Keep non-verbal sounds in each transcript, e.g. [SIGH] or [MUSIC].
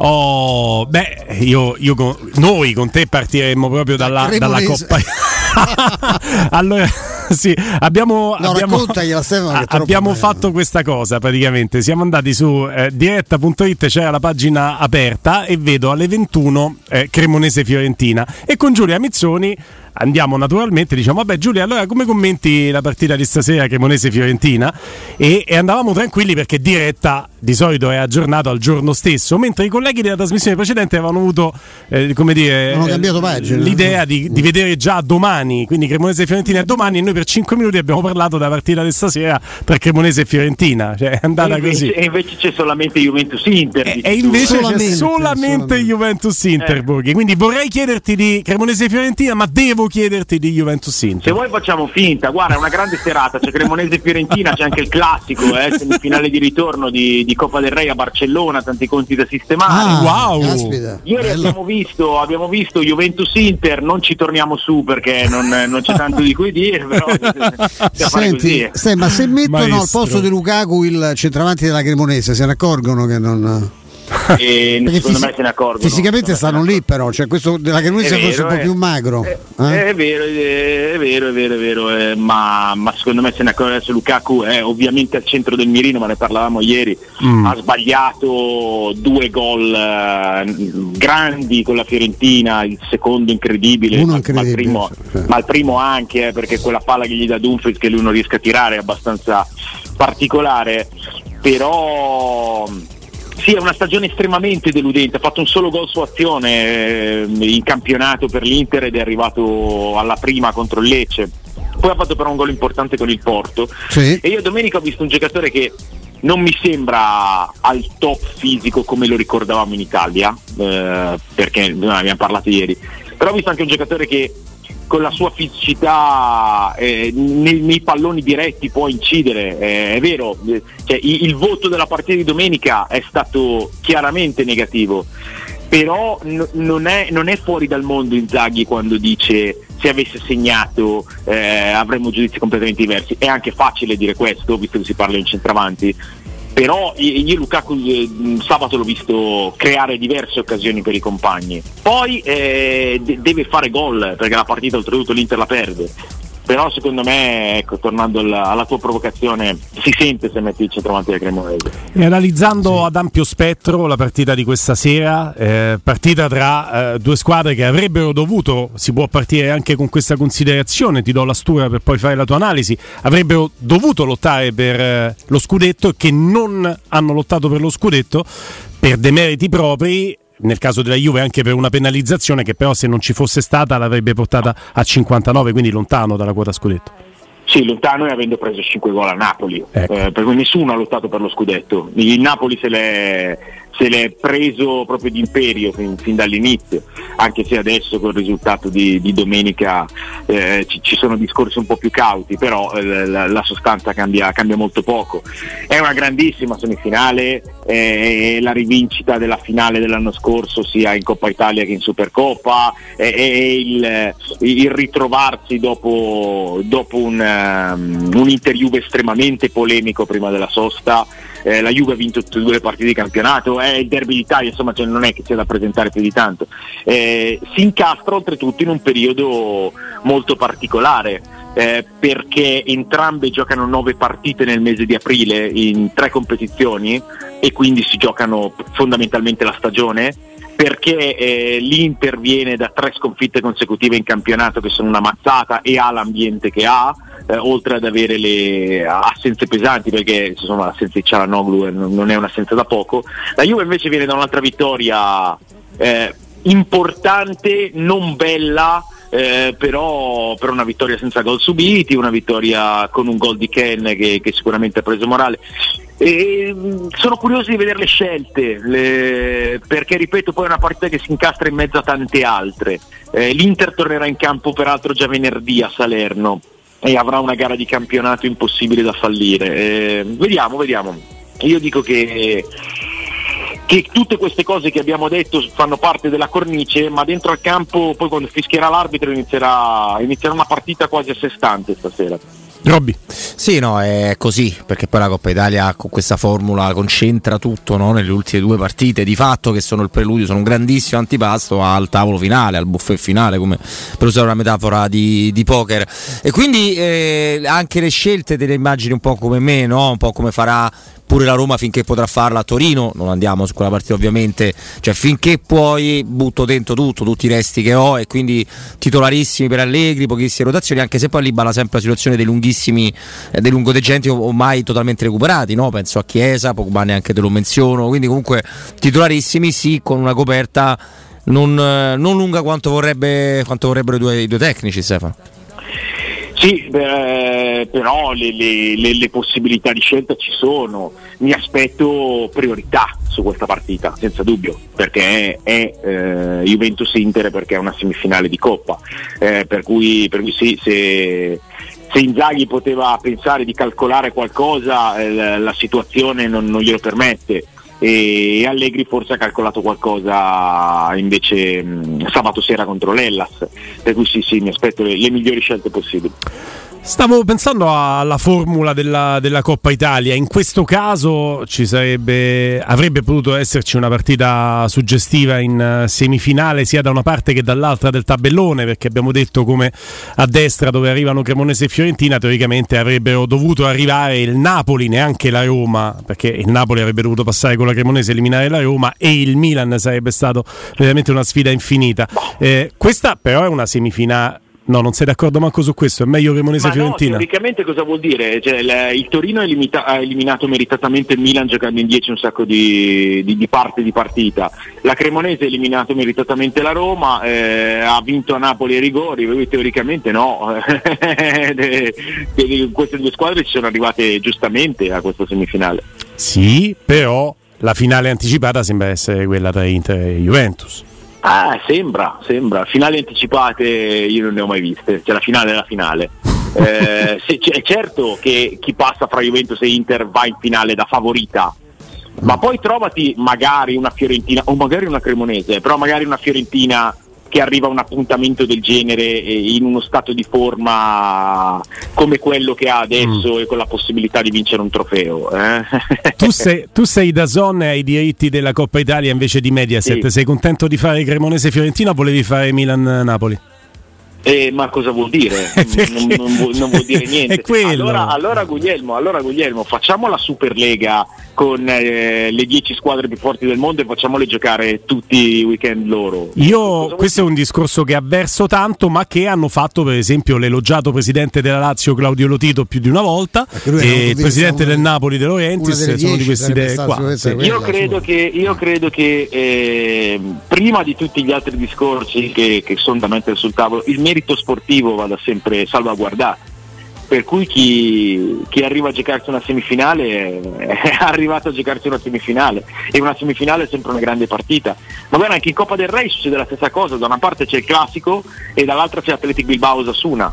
Oh, beh, io, io con, noi con te partiremmo proprio dalla, dalla Coppa. [LAUGHS] allora, [LAUGHS] sì, abbiamo, no, abbiamo, Stefano, abbiamo fatto questa cosa praticamente. Siamo andati su eh, diretta.it, c'era la pagina aperta e vedo alle 21 eh, Cremonese Fiorentina e con Giulia Mizzoni andiamo naturalmente, diciamo, vabbè Giulia, allora come commenti la partita di stasera Cremonese-Fiorentina? E, e, andavamo tranquilli perché diretta di solito è aggiornato al giorno stesso, mentre i colleghi della trasmissione precedente avevano avuto, eh, come dire, pagina, l'idea di, di, vedere già domani, quindi Cremonese-Fiorentina è domani e noi per 5 minuti abbiamo parlato della partita di stasera tra Cremonese e Fiorentina, cioè è andata e invece, così. E invece c'è solamente Juventus-Inter. E, e invece solamente, c'è solamente, solamente. Juventus-Inter, eh. quindi vorrei chiederti di Cremonese-Fiorentina, ma devo chiederti di Juventus Inter. Se vuoi facciamo finta, guarda, è una grande serata, c'è Cremonese Fiorentina, c'è anche il classico, eh, semifinale di ritorno di, di, Coppa del Re a Barcellona, tanti conti da sistemare. Ah, wow! Caspita, Ieri abbiamo visto, abbiamo visto, Juventus Inter, non ci torniamo su perché non, non c'è tanto di cui dire, però [LAUGHS] Senti, senti, ma se mettono Maestro. al posto di Lukaku il centravanti della Cremonese, se ne accorgono che non [LAUGHS] e secondo fisi- me se ne accorgono. Fisicamente stanno lì però, cioè questo della Cremonese è forse un po' più magro. È, eh? è, vero, è, vero, è vero, è vero, eh, ma, ma, secondo me se ne accorgono adesso Lukaku è ovviamente al centro del mirino, ma ne parlavamo ieri, mm. ha sbagliato due gol eh, grandi con la Fiorentina, il secondo incredibile, Uno incredibile ma, il primo, cioè. ma il primo anche, eh, perché quella palla che gli dà Dumfries che lui non riesce a tirare è abbastanza particolare, però sì, è una stagione estremamente deludente, ha fatto un solo gol su azione eh, in campionato per l'Inter ed è arrivato alla prima contro il Lecce. Poi ha fatto però un gol importante con il Porto. Sì. E io domenica ho visto un giocatore che non mi sembra al top fisico come lo ricordavamo in Italia, eh, perché ne abbiamo parlato ieri. Però ho visto anche un giocatore che con la sua fisicità eh, nei, nei, palloni diretti può incidere, eh, è vero, eh, cioè, il, il, voto della partita di domenica è stato chiaramente negativo, però n- non, è, non, è, fuori dal mondo Inzaghi quando dice se avesse segnato eh, avremmo giudizi completamente diversi, è anche facile dire questo, visto che si parla in centravanti, però io Lukaku eh, sabato l'ho visto creare diverse occasioni per i compagni. Poi eh, deve fare gol perché la partita oltretutto l'Inter la perde però secondo me, ecco, tornando alla, alla, tua provocazione, si sente se metti il centravanti del Cremonese. E analizzando sì. ad ampio spettro la partita di questa sera, eh, partita tra eh, due squadre che avrebbero dovuto, si può partire anche con questa considerazione, ti do la stura per poi fare la tua analisi, avrebbero dovuto lottare per eh, lo scudetto e che non hanno lottato per lo scudetto per demeriti propri nel caso della Juve anche per una penalizzazione che però se non ci fosse stata l'avrebbe portata a 59, quindi lontano dalla quota scudetto. Sì, lontano e avendo preso 5 gol a Napoli, ecco. eh, perché nessuno ha lottato per lo scudetto. Il Napoli se l'è, se l'è preso proprio d'imperio fin, fin, dall'inizio, anche se adesso con il risultato di, di domenica eh, ci, sono discorsi un po' più cauti, però eh, la, la, sostanza cambia, cambia, molto poco. È una grandissima semifinale, eh, la rivincita della finale dell'anno scorso sia in Coppa Italia che in Supercoppa, è il, il, ritrovarsi dopo, dopo un, um, un Inter Juve estremamente polemico prima della sosta eh, la Juve ha vinto tutte e due le partite di campionato, è il derby d'Italia, insomma cioè non è che sia da presentare più di tanto. Eh, si incastra oltretutto in un periodo molto particolare. eh, perché entrambe giocano nove partite nel mese di aprile in tre competizioni e quindi si giocano fondamentalmente la stagione perché eh, l'Inter viene da tre sconfitte consecutive in campionato che sono una mazzata e ha l'ambiente che ha, eh, oltre ad avere le assenze pesanti perché insomma l'assenza di Cialanoglu non è un'assenza da poco. La Juve invece viene da un'altra vittoria eh, importante, non bella, eh, però per una vittoria senza gol subiti, una vittoria con un gol di Ken che, che sicuramente ha preso morale. E, mm, sono curioso di vedere le scelte, le, perché ripeto poi è una partita che si incastra in mezzo a tante altre. Eh, L'Inter tornerà in campo peraltro già venerdì a Salerno e avrà una gara di campionato impossibile da fallire. Eh, vediamo, vediamo. Io dico che che tutte queste cose che abbiamo detto fanno parte della cornice, ma dentro al campo poi quando fischierà l'arbitro inizierà, inizierà una partita quasi a sé stante stasera. Robby. Sì, no, è così, perché poi la Coppa Italia con questa formula concentra tutto no? nelle ultime due partite, di fatto che sono il preludio, sono un grandissimo antipasto al tavolo finale, al buffet finale, come per usare una metafora di, di poker. E quindi eh, anche le scelte delle immagini un po' come me, no? un po' come farà pure la Roma finché potrà farla a Torino, non andiamo su quella partita ovviamente, cioè finché puoi butto dentro tutto, tutti i resti che ho e quindi titolarissimi per Allegri, pochissime rotazioni, anche se poi lì balla sempre la situazione dei lunghissimi, eh, dei lungodegenti ormai totalmente recuperati, no? penso a Chiesa, Pogba neanche te lo menziono, quindi comunque titolarissimi sì con una coperta non, eh, non lunga quanto, vorrebbe, quanto vorrebbero i due, i due tecnici Stefano. Sì, beh, però le, le, le, le, possibilità di scelta ci sono. Mi aspetto priorità su questa partita, senza dubbio, perché è, è eh, Juventus-Inter perché è una semifinale di Coppa. Eh, per, cui, per cui sì, se, se Inzaghi poteva pensare di calcolare qualcosa, eh, la situazione non, non glielo permette e Allegri forse ha calcolato qualcosa invece sabato sera contro l'Ellas per cui sì sì mi aspetto le, le migliori scelte possibili Stavo pensando alla formula della, della, Coppa Italia. In questo caso sarebbe, avrebbe potuto esserci una partita suggestiva in eh, semifinale sia da una parte che dall'altra del tabellone, perché abbiamo detto come a destra dove arrivano Cremonese e Fiorentina, teoricamente avrebbero dovuto arrivare il Napoli, neanche la Roma, perché il Napoli avrebbe dovuto passare con la Cremonese e eliminare la Roma e il Milan sarebbe stato veramente una sfida infinita. Eh, questa però è una semifinale No, non sei d'accordo manco su questo, è meglio Cremonese Fiorentina. No, teoricamente cosa vuol dire? Cioè, il, il Torino limita, ha eliminato meritatamente il Milan giocando in 10 un sacco di, di, di parte di partita. La Cremonese ha eliminato meritatamente la Roma, eh, ha vinto a Napoli ai rigori, teoricamente no. [LAUGHS] queste due squadre ci sono arrivate giustamente a questa semifinale. Sì, però la finale anticipata sembra essere quella tra Inter e Juventus. Ah, sembra, sembra. Finali anticipate io non ne ho mai viste, cioè la finale è la finale. [LAUGHS] eh, se, è certo che chi passa fra Juventus e Inter va in finale da favorita, ma poi trovati magari una Fiorentina o magari una Cremonese, però magari una Fiorentina che arriva a un appuntamento del genere in uno stato di forma come quello che ha adesso mm. e con la possibilità di vincere un trofeo. Eh? Tu, [LAUGHS] sei, tu sei da Zon e hai i diritti della Coppa Italia invece di Mediaset, sì. sei contento di fare Cremonese Fiorentina o volevi fare Milan-Napoli? Eh, ma cosa vuol dire? [LAUGHS] non, non, vuol, non, vuol dire niente. [LAUGHS] Allora, allora, Guglielmo, allora Guglielmo, facciamo la Superlega con eh, le 10 squadre più forti del mondo e facciamole giocare tutti i weekend loro. Io, questo è un discorso che avverso tanto, ma che hanno fatto per esempio l'elogiato presidente della Lazio Claudio Lotito più di una volta e il presidente del Napoli De Laurentiis sono di queste idee qua. Sì. Io, credo che, io credo che eh, prima di tutti gli altri discorsi che, che sono da mettere sul tavolo, il merito sportivo vada sempre salvaguardato. Per cui chi, chi, arriva a giocarsi una semifinale è [LAUGHS] arrivato a giocarsi una semifinale. E una semifinale è sempre una grande partita. Ma guarda anche in Coppa del Re succede la stessa cosa. Da una parte c'è il classico e dall'altra c'è Atletic Bilbao Osasuna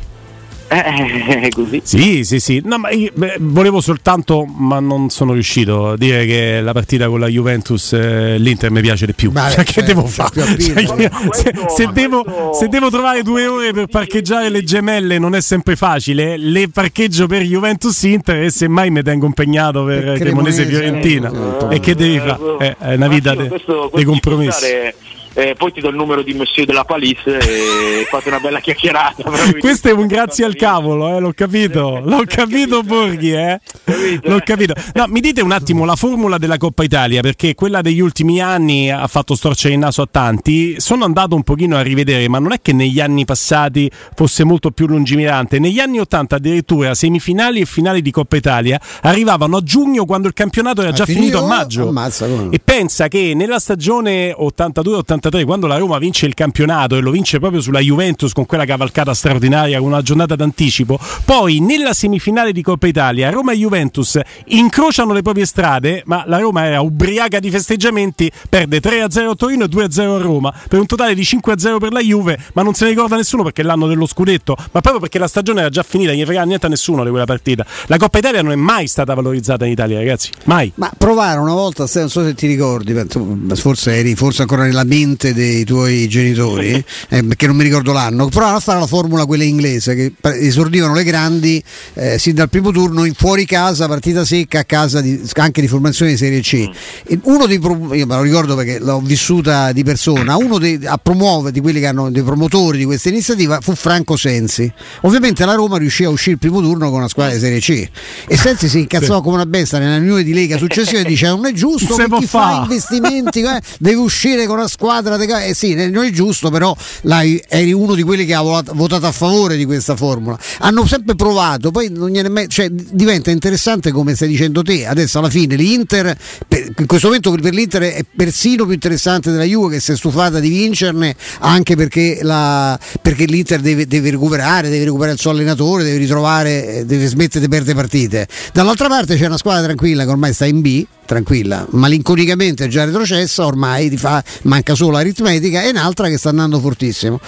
eh, eh, così. Sì, sì, sì. No, ma io, beh, volevo soltanto, ma non sono riuscito a dire che la partita con la Juventus eh, l'Inter mi piace di più. Ma [LAUGHS] cioè, che devo fare? Cioè, se, se, devo, se, devo, trovare due ore per parcheggiare le gemelle non è sempre facile. Le parcheggio per Juventus Inter e semmai mi tengo impegnato per, per Cremonese Fiorentina. Eh, e che devi fare? Eh, è una vita di de, compromessi eh, poi ti do il numero di Monsieur della Palisse e [LAUGHS] fate una bella chiacchierata. Questo è un grazie al cavolo, eh, l'ho capito, [LAUGHS] l'ho capito Borghi, eh. l'ho capito. No, mi dite un attimo la formula della Coppa Italia, perché quella degli ultimi anni ha fatto storcere il naso a tanti, sono andato un pochino a rivedere, ma non è che negli anni passati fosse molto più lungimirante, negli anni 80 addirittura semifinali e finali di Coppa Italia arrivavano a giugno quando il campionato era già finito a maggio. Ammazza, e pensa che nella stagione 82-83 83 quando la Roma vince il campionato e lo vince proprio sulla Juventus con quella cavalcata straordinaria con una giornata d'anticipo poi nella semifinale di Coppa Italia Roma e Juventus incrociano le proprie strade ma la Roma era ubriaca di festeggiamenti perde 3-0 a Torino e 2-0 a Roma per un totale di 5-0 per la Juve ma non se ne ricorda nessuno perché è l'anno dello scudetto ma proprio perché la stagione era già finita non gli frega niente a nessuno di quella partita. La Coppa Italia non è mai stata valorizzata in Italia ragazzi mai. Ma provare una volta non so se ti ricordi forse eri forse ancora nella mente mente dei tuoi genitori, eh, perché non mi ricordo l'anno, provavano a fare la formula quella inglese che esordivano le grandi eh, sin dal primo turno in fuori casa, partita secca a casa di, anche di formazione di Serie C. E uno dei io me lo ricordo perché l'ho vissuta di persona, uno dei, a promuovere di quelli che hanno dei promotori di questa iniziativa fu Franco Sensi. Ovviamente la Roma riuscì a uscire il primo turno con una squadra di Serie C. E Sensi si incazzò come una bestia nella riunione di Lega successiva e dice non è giusto chi fa. investimenti eh, deve uscire con una squadra quadra eh sì, non è giusto, però eri uno di quelli che ha votato a favore di questa formula. Hanno sempre provato, poi mai, cioè, diventa interessante come stai dicendo te. Adesso alla fine l'Inter, per, in questo momento per l'Inter è persino più interessante della Juve che si è stufata di vincerne, anche perché, la, perché l'Inter deve, deve, recuperare, deve recuperare il suo allenatore, deve ritrovare, eh, deve smettere di perdere partite. Dall'altra parte c'è una squadra tranquilla che ormai sta in B, tranquilla, malinconicamente è già retrocessa, ormai ti fa, manca solo l'aritmetica, e un'altra che sta andando fortissimo.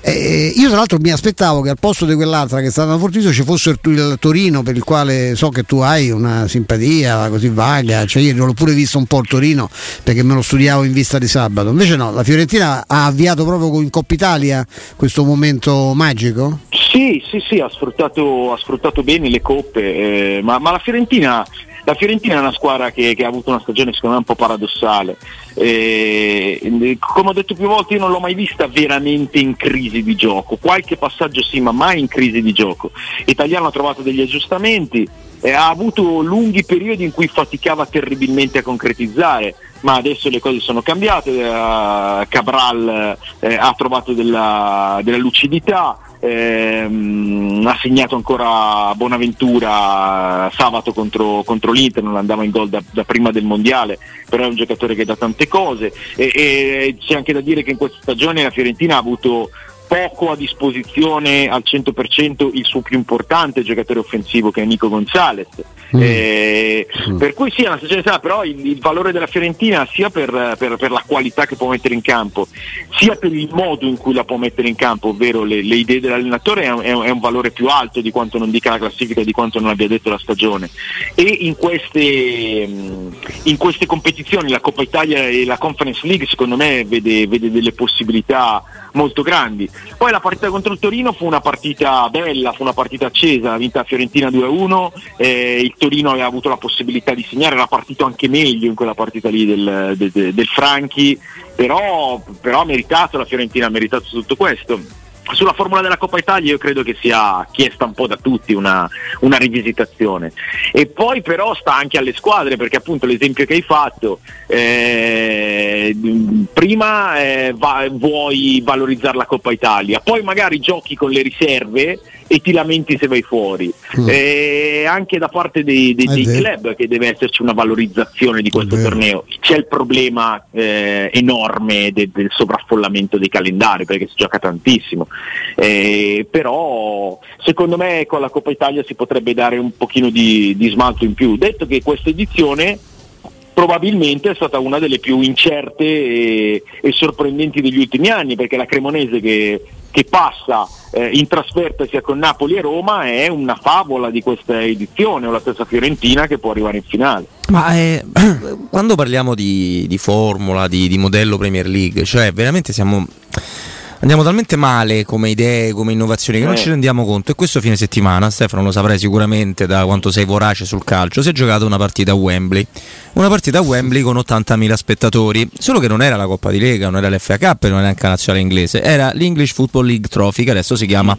E io tra l'altro mi aspettavo che al posto di quell'altra che sta andando fortissimo ci fosse il Torino per il quale so che tu hai una simpatia così vaga, cioè io l'ho pure visto un po' il Torino perché me lo studiavo in vista di sabato, invece no, la Fiorentina ha avviato proprio in Coppa Italia questo momento magico? Sì, sì, sì, ha sfruttato, ha sfruttato bene le coppe, eh, ma, ma la Fiorentina la Fiorentina è una squadra che, che, ha avuto una stagione secondo me un po' paradossale. Eh, come ho detto più volte io non l'ho mai vista veramente in crisi di gioco, qualche passaggio sì ma mai in crisi di gioco. Italiano ha trovato degli aggiustamenti, eh, ha avuto lunghi periodi in cui faticava terribilmente a concretizzare, ma adesso le cose sono cambiate, eh, Cabral eh, ha trovato della, della lucidità, ehm, ha segnato ancora Bonaventura sabato contro, contro l'Inter, non andava in gol da, da, prima del mondiale, però è un giocatore che dà tante cose. E, e c'è anche da dire che in questa stagione la Fiorentina ha avuto poco a disposizione al 100% il suo più importante giocatore offensivo che è Nico Gonzalez. Mm. Eh, mm. Per cui sì, è una stagione sana, però il, il, valore della Fiorentina sia per, per, per, la qualità che può mettere in campo, sia per il modo in cui la può mettere in campo, ovvero le, le idee dell'allenatore, è, è, è, un valore più alto di quanto non dica la classifica e di quanto non abbia detto la stagione. E in queste, mm, in queste competizioni, la Coppa Italia e la Conference League, secondo me vede, vede delle possibilità molto grandi. Poi la partita contro il Torino fu una partita bella, fu una partita accesa, ha vinta Fiorentina 2-1, eh, il Torino aveva avuto la possibilità di segnare, era partito anche meglio in quella partita lì del, del, del Franchi, però, però ha meritato, la Fiorentina ha meritato tutto questo sulla formula della Coppa Italia io credo che sia chiesta un po' da tutti una, una, rivisitazione. E poi però sta anche alle squadre perché appunto l'esempio che hai fatto eh, prima eh, va, vuoi valorizzare la Coppa Italia poi magari giochi con le riserve e ti lamenti se vai fuori. Mm. Eh, anche da parte dei, dei, dei club che deve esserci una valorizzazione di questo torneo. C'è il problema eh, enorme de, del sovraffollamento dei calendari perché si gioca tantissimo. Eh, però secondo me con la Coppa Italia si potrebbe dare un pochino di, di smalto in più. Detto che questa edizione probabilmente è stata una delle più incerte e, e sorprendenti degli ultimi anni perché la Cremonese che, che passa eh, in trasferta sia con Napoli e Roma è una favola di questa edizione o la stessa Fiorentina che può arrivare in finale. Ma eh, [CLEARS THROAT] quando parliamo di, di formula, di, di modello Premier League, cioè veramente siamo Andiamo talmente male come idee, come innovazioni che non Eh. ci rendiamo conto. E questo fine settimana, Stefano lo saprai sicuramente da quanto sei vorace sul calcio, si è giocata una partita a Wembley. Una partita a Wembley con 80.000 spettatori. Solo che non era la Coppa di Lega, non era l'FA Cup non era neanche la nazionale inglese. Era l'English Football League Trophy, che adesso si chiama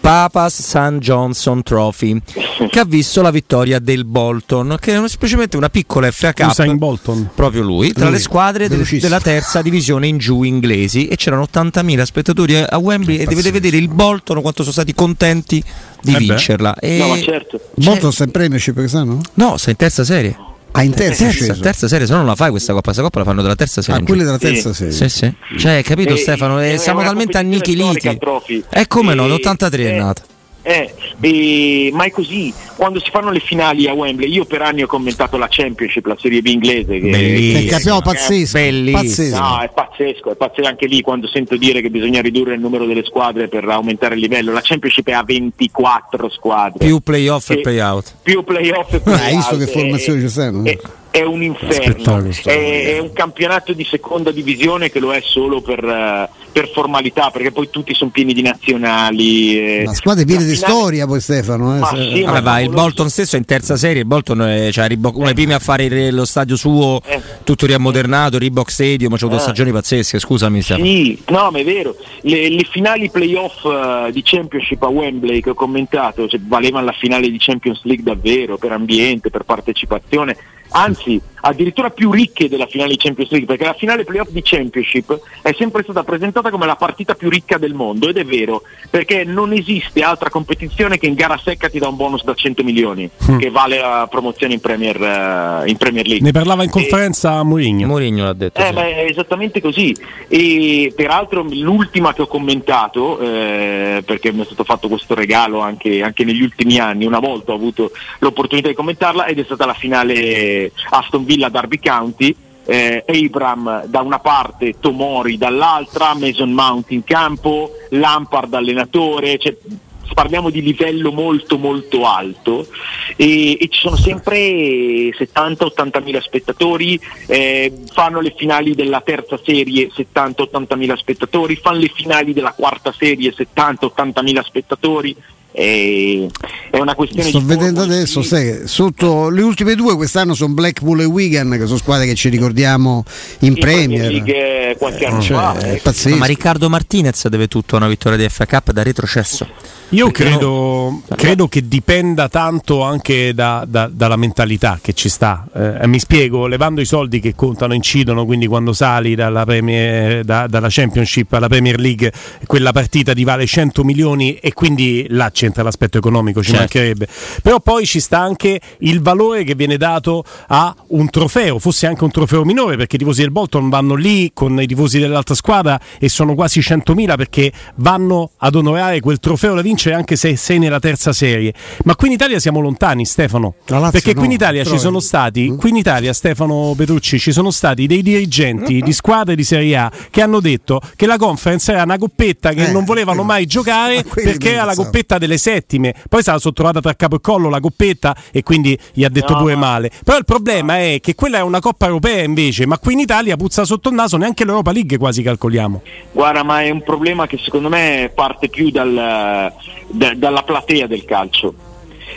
Papas St. Johnson Trophy, che ha visto la vittoria del Bolton, che è semplicemente una piccola FA Cup. Usain Bolton. Proprio lui, tra Lui, le squadre del- della terza divisione in giù inglesi e c'erano 80.000 spettatori a Wembley e dovete vedere il Bolton quanto sono stati contenti di Eh vincerla. E- No, ma certo. Molto sta in Premiership quest'anno? No, sta in terza serie. Ah, in terza, è Terza, terza serie, se no non la fai questa coppa, questa coppa la fanno della terza serie. Ah, quelle della terza Sì. serie. Sì, sì. Cioè, capito Eh, Stefano? Eh, è siamo talmente annichiliti. E come no, E- l'83 è eh, nata. Eh, e- ma è così, quando si fanno le finali a Wembley, io per anni ho commentato la Championship, la Serie B inglese. Che, Bellissimo. È un campionato pazzesco. Bellissimo. pazzesco. No, è pazzesco, è pazzesco anche lì quando sento dire che bisogna ridurre il numero delle squadre per aumentare il livello. La Championship è a 24 squadre. Più playoff e Sì. payout. più playoff e Ah, playout. [LAUGHS] hai visto che È- formazioni ci stanno? È, un inferno, è, è un campionato di seconda divisione che lo è solo per, eh, per formalità, perché poi tutti sono pieni di nazionali. eh. La squadra è piena di finale- storia poi Stefano. eh, Ma se- sì, ma- Vabbè, va, il. Bolton stesso è in terza serie. Il Bolton è cioè, Reebok- uno dei primi a fare il- lo stadio suo, Eh. tutto riammodernato. Reebok Stadium. C'è avuto Eh. stagioni pazzesche. Scusami, Stefano. Sì, no, ma è vero. Le, le finali playoff eh, di Championship a Wembley che ho commentato cioè, valevano la finale di Champions League davvero per ambiente, per partecipazione, anzi addirittura più ricche della finale di Champions League, perché la finale playoff di Championship è sempre stata presentata come la partita più ricca del mondo ed è vero, perché non esiste altra competizione che in gara secca ti dà un bonus da 100 milioni, che vale la promozione in Premier, eh, in Premier League. Ne parlava in E- conferenza Mourinho. Mourinho l'ha detto. eh, sì. ma è esattamente così. E peraltro l'ultima che ho commentato, eh, perché mi è stato fatto questo regalo anche, anche negli ultimi anni, una volta ho avuto l'opportunità di commentarla ed è stata la finale Aston Villa Derby County. Eh, Abram da una parte, Tomori dall'altra, Mason Mount in campo, Lampard allenatore, cioè, parliamo di livello molto molto alto e, e ci sono sempre 70-80 mila spettatori, eh, fanno le finali della terza serie 70-80 mila spettatori, fanno le finali della quarta serie 70-80 mila spettatori. E è una questione Sto di vedendo adesso, sì. sai, sotto le ultime due quest'anno sono Blackpool e Wigan, che sono squadre che ci ricordiamo in In Premier. League, eh, qualche anno Cioè, fa, è eh. pazzesco. Ma Riccardo Martinez deve tutto a una vittoria di FA Cup da retrocesso. Io credo, credo che dipenda tanto anche da- da- dalla mentalità che ci sta. Eh, mi spiego, levando i soldi che contano, incidono, quindi quando sali dalla, Premier- da- dalla Championship alla Premier League, quella partita ti vale 100 milioni e quindi là c'entra l'aspetto economico, ci Certo. mancherebbe. Però poi ci sta anche il valore che viene dato a un trofeo, fosse anche un trofeo minore, perché i tifosi del Bolton vanno lì con i tifosi dell'altra squadra e sono quasi 100.000 perché vanno ad onorare quel trofeo da vincere anche se sei nella terza serie. Ma qui in Italia siamo lontani, Stefano. La Lazio Perché qui in no, Italia ci trovi? sono stati, Mm. qui in Italia Stefano Petrucci, ci sono stati dei dirigenti di squadre di Serie A che hanno detto che la conference era una coppetta che Eh, non volevano quello- mai giocare perché era la coppetta delle settime. Poi è stata sottrovata tra capo e collo la coppetta e quindi gli ha detto No, pure ma- male. Però il problema è che quella è una coppa europea invece, ma qui in Italia puzza sotto il naso neanche l'Europa League quasi calcoliamo. Guarda, ma è un problema che secondo me parte più dal- da- dalla platea del calcio,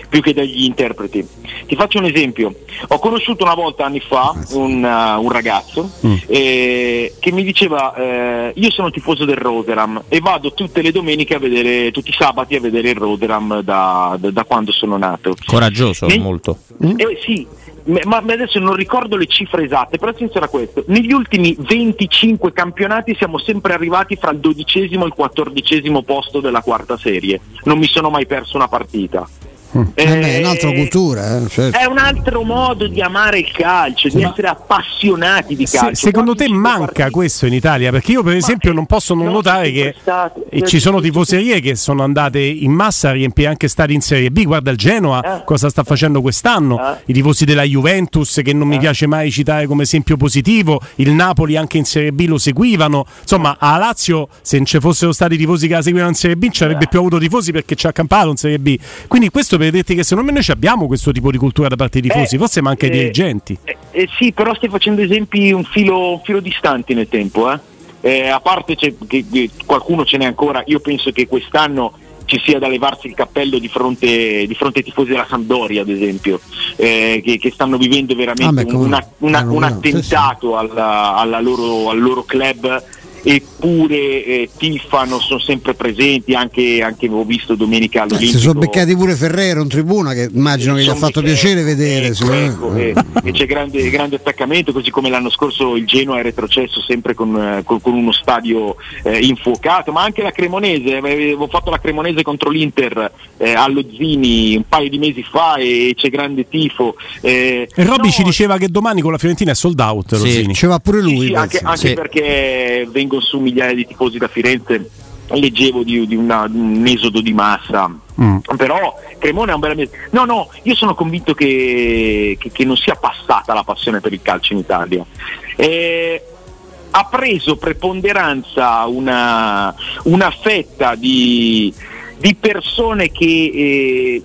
più che dagli interpreti. Ti faccio un esempio. Ho conosciuto una volta anni fa un, uh, un ragazzo eh, che mi diceva eh, io sono tifoso del Roderam e vado tutte le domeniche a vedere, tutti i sabati a vedere il Roderam da, da- da quando sono nato. Coraggioso, Ne- molto. Eh, sì, ma adesso non ricordo le cifre esatte, però sincero a questo, negli ultimi 25 campionati siamo sempre arrivati fra il dodicesimo e il quattordicesimo posto della quarta serie. Non mi sono mai perso una partita. Eh beh, è Eh, un'altra cultura, eh, certo. È un altro modo di amare il calcio, di Ma- essere appassionati di Se- calcio. secondo te 45 manca partite. questo in Italia? Perché io per esempio non posso non no, notare che e ci sono tifoserie che sono andate in massa a riempire anche stati in Serie B. Guarda il Genoa Eh. cosa sta facendo quest'anno, Eh. i tifosi della Juventus che non mi piace mai citare come esempio positivo, il Napoli anche in Serie B lo seguivano. Insomma, a Lazio se non ci fossero stati tifosi che la seguivano in Serie B non ci avrebbe più avuto tifosi perché ci ha accampato in Serie B. Quindi questo per dirti che secondo me noi ci abbiamo questo tipo di cultura da parte dei tifosi, Eh, forse manca ai eh, dirigenti. Eh, eh, sì, però stai facendo esempi un filo, un filo distanti nel tempo. Eh? eh, a parte che, che qualcuno ce n'è ancora, io penso che quest'anno ci sia da levarsi il cappello di fronte, di fronte ai tifosi della Sampdoria, ad esempio, eh, che, che, stanno vivendo veramente ah, beh, un, una, una, un, attentato sì, sì. Alla, alla loro, al loro club eppure eh, tifano, sono sempre presenti, anche, anche ho visto domenica all'Olimpico. Eh, si sono beccati pure Ferrero in tribuna che immagino che gli ha fatto piacere vedere. Ecco, ecco, eh, e c'è grande, grande, attaccamento, così come l'anno scorso il Genoa è retrocesso sempre con, eh, con, con uno stadio eh, infuocato, ma anche la Cremonese, avevo fatto la Cremonese contro l'Inter eh, allo Zini un paio di mesi fa e c'è grande tifo. e Robby no, ci diceva che domani con la Fiorentina è sold out. Sì, diceva pure lui. Sì, sì, anche, anche perché vengo su migliaia di tifosi da Firenze leggevo di, di, una, un esodo di massa mm. però Cremone è un bel no no io sono convinto che, che, che, non sia passata la passione per il calcio in Italia eh, ha preso preponderanza una, una fetta di, di persone che eh,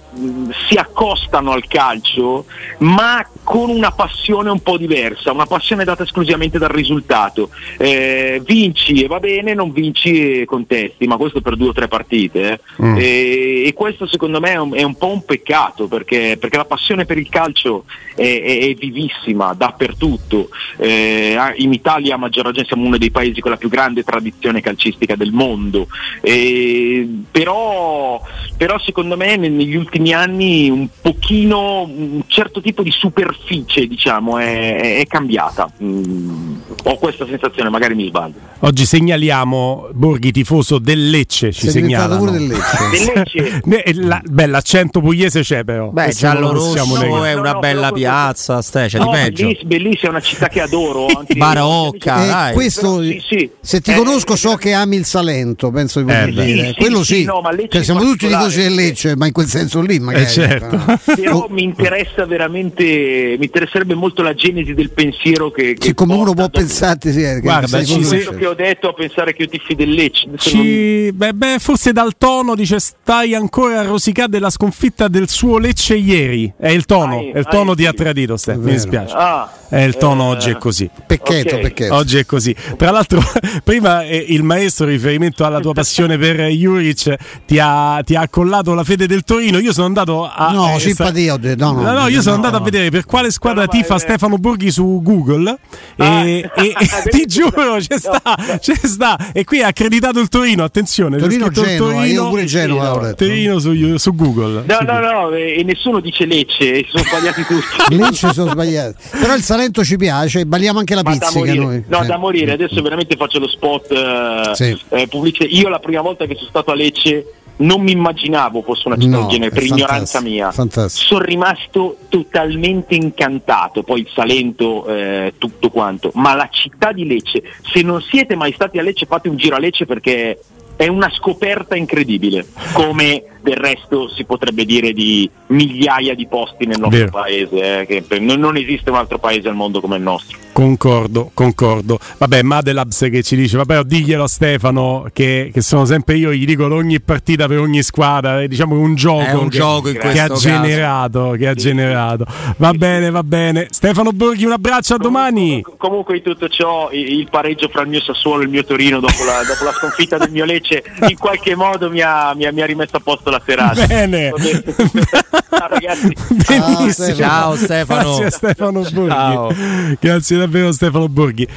si accostano al calcio ma con una passione un po' diversa, una passione data esclusivamente dal risultato. Eh, vinci e va bene, non vinci e contesti, ma questo per due o tre partite. Eh. Mm. E, e, questo secondo me è un, è un po' un peccato perché, perché, la passione per il calcio è, è, è vivissima dappertutto. Eh, in Italia a maggior ragione siamo uno dei paesi con la più grande tradizione calcistica del mondo, però, però secondo me negli ultimi anni un pochino un certo tipo di superficie diciamo, è, è cambiata. Mm, ho questa sensazione, magari mi sbaglio. Oggi segnaliamo Borghi tifoso del Lecce. Ci segnala pure del Lecce. [LAUGHS] del Lecce. La, beh, l'accento pugliese c'è però. Beh, Giallo Rosso è una no, bella no, piazza, stai, c'è no, di peggio. Bellissima, è una città che adoro. [LAUGHS] Barocca, eh, questo, però, sì, sì. se ti eh, conosco so che ami il Salento, penso di poter eh, dire. Sì, Quello sì, cioè, siamo tutti tifosi del Lecce, ma in quel senso lì magari. Eh, certo. Però. Mi interessa veramente mi interesserebbe molto la genesi del pensiero che, che sì, come uno può pensare sì, eh, guarda ci quello che ho detto a pensare che io tifi del Lecce ci... non... beh, beh, forse dal tono dice stai ancora a rosicare della sconfitta del suo Lecce ieri. È il tono ah, è il tono ah, di sì. Attradito Steph, mi dispiace. Ah, è il tono eh, oggi è così. Pecchetto, okay. pecchetto oggi è così. Tra l'altro [LAUGHS] prima eh, il maestro riferimento alla tua passione per Juric ti ha, ti ha accollato la fede del Torino? Io sono andato a no eh, simpatia no, no, no, io sono andato a vedere per quale squadra no, tifa Stefano Borghi su Google ah, e, [LAUGHS] e, ti giuro c'è sta, c'è sta. E qui è accreditato il Torino attenzione Torino Genova Torino, io pure Genova Torino su, su, Google. No no no e nessuno dice Lecce sono sbagliati tutti. [LAUGHS] Lecce sono sbagliati. Però il Salento ci piace balliamo anche la pizzica noi no sì. da morire adesso veramente faccio lo spot eh, sì. eh, io la prima volta che sono stato a Lecce non mi immaginavo fosse una città no, del genere per ignoranza mia. Fantastico. Sono rimasto totalmente incantato, poi il Salento, eh, tutto quanto, ma la città di Lecce, se non siete mai stati a Lecce fate un giro a Lecce perché è una scoperta incredibile, come del resto si potrebbe dire di migliaia di posti nel nostro Vero. paese, eh, che non, esiste un altro paese al mondo come il nostro. Concordo, concordo. Vabbè, Madelabs che ci dice, vabbè, diglielo a Stefano che, che, sono sempre io, gli dico ogni partita per ogni squadra, diciamo che è un gioco, è un che, gioco che, ha generato, che ha sì. generato. Va sì. bene, va bene. Stefano Borghi, un abbraccio, a domani. Comunque in tutto ciò il pareggio fra il mio Sassuolo e il mio Torino dopo la, dopo la sconfitta del mio Lecce in qualche modo mi ha, mi ha, mi ha rimesso a posto la serata. Bene. Ciao [LAUGHS] ragazzi. Benissimo. Ciao Stefano. Grazie a Stefano Borghi. Ciao. Grazie davvero Stefano Borghi.